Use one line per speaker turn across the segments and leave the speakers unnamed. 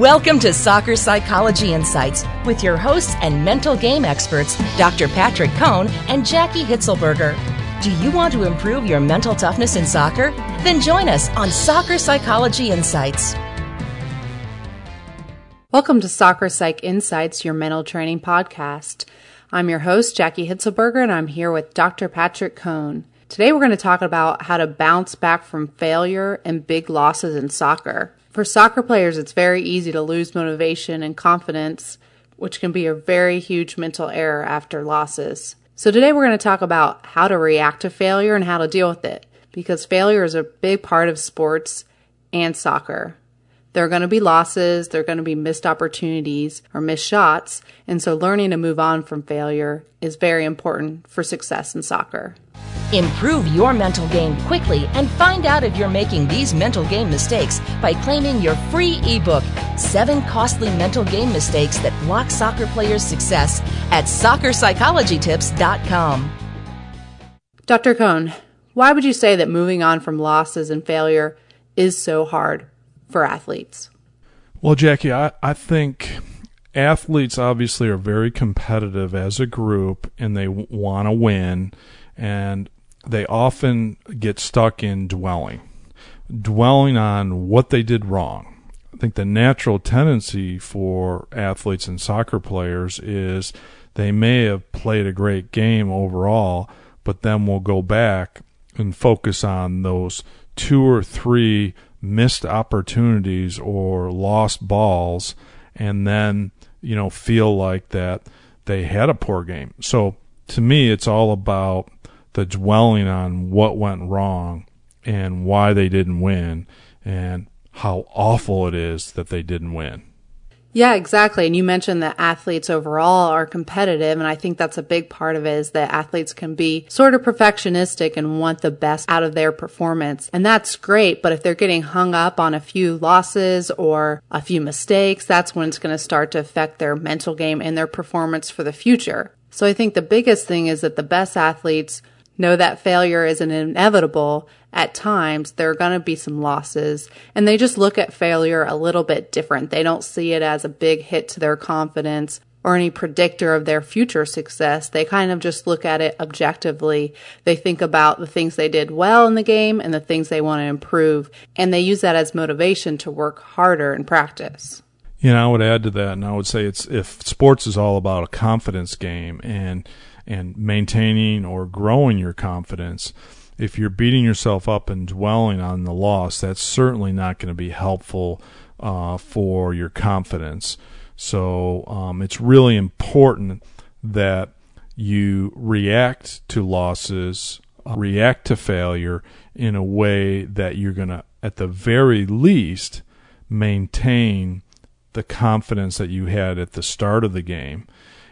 Welcome to Soccer Psychology Insights with your hosts and mental game experts, Dr. Patrick Cohn and Jaki Hitzelberger. Do you want to improve your mental toughness in soccer? Then join us on Soccer Psychology Insights.
Welcome to Soccer Psych Insights, your mental training podcast. I'm your host, Jaki Hitzelberger, and I'm here with Dr. Patrick Cohn. Today we're going to talk about how to bounce back from failure and big losses in soccer. For soccer players, it's very easy to lose motivation and confidence, which can be a very huge mental error after losses. So today we're going to talk about how to react to failure and how to deal with it, because failure is a big part of sports and soccer. There are going to be losses, there are going to be missed opportunities or missed shots, and so learning to move on from failure is very important for success in soccer.
Improve your mental game quickly and find out if you're making these mental game mistakes by claiming your free ebook, Seven Costly Mental Game Mistakes That Block Soccer Players' Success, at soccerpsychologytips.com.
Dr. Cohn, why would you say that moving on from losses and failure is so hard for athletes?
Well, Jaki, I, I think athletes obviously are very competitive as a group and they w- want to win. And they often get stuck in dwelling, dwelling on what they did wrong. I think the natural tendency for athletes and soccer players is they may have played a great game overall, but then we'll go back and focus on those two or three missed opportunities or lost balls and then, you know, feel like that they had a poor game. So to me, it's all about the dwelling on what went wrong and why they didn't win and how awful it is that they didn't win.
Yeah, exactly. And you mentioned that athletes overall are competitive. And I think that's a big part of it is that athletes can be sort of perfectionistic and want the best out of their performance. And that's great. But if they're getting hung up on a few losses or a few mistakes, that's when it's going to start to affect their mental game and their performance for the future. So I think the biggest thing is that the best athletes know that failure is an inevitable at times. There are going to be some losses and they just look at failure a little bit different. They don't see it as a big hit to their confidence or any predictor of their future success. They kind of just look at it objectively. They think about the things they did well in the game and the things they want to improve and they use that as motivation to work harder in practice.
You know, I would add to that, and I would say it's if sports is all about a confidence game and and maintaining or growing your confidence. If you're beating yourself up and dwelling on the loss, that's certainly not going to be helpful uh, for your confidence. So um, it's really important that you react to losses, react to failure in a way that you're going to, at the very least, maintain the confidence that you had at the start of the game.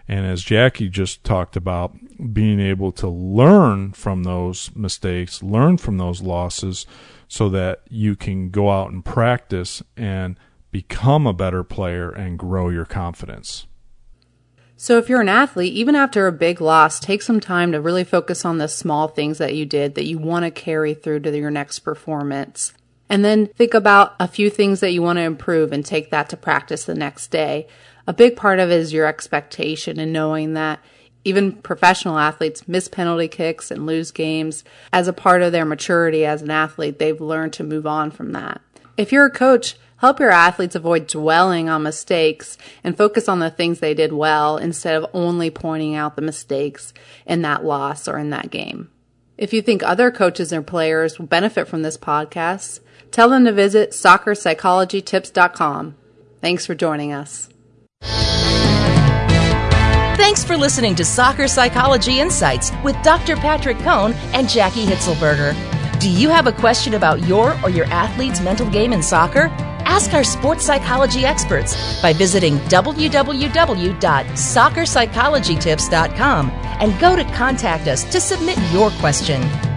And as Jaki just talked about, being able to learn from those mistakes, learn from those losses, so that you can go out and practice and become a better player and grow your confidence.
So, if you're an athlete, even after a big loss, take some time to really focus on the small things that you did that you want to carry through to your next performance. And then think about a few things that you want to improve and take that to practice the next day a big part of it is your expectation and knowing that even professional athletes miss penalty kicks and lose games. As a part of their maturity as an athlete, they've learned to move on from that. If you're a coach, help your athletes avoid dwelling on mistakes and focus on the things they did well instead of only pointing out the mistakes in that loss or in that game. If you think other coaches and players will benefit from this podcast, tell them to visit soccerpsychologytips.com. Thanks for joining us.
Thanks for listening to Soccer Psychology Insights with Dr. Patrick Cohn and Jaki Hitzelberger. Do you have a question about your or your athlete's mental game in soccer? Ask our sports psychology experts by visiting www.soccerpsychologytips.com and go to contact us to submit your question.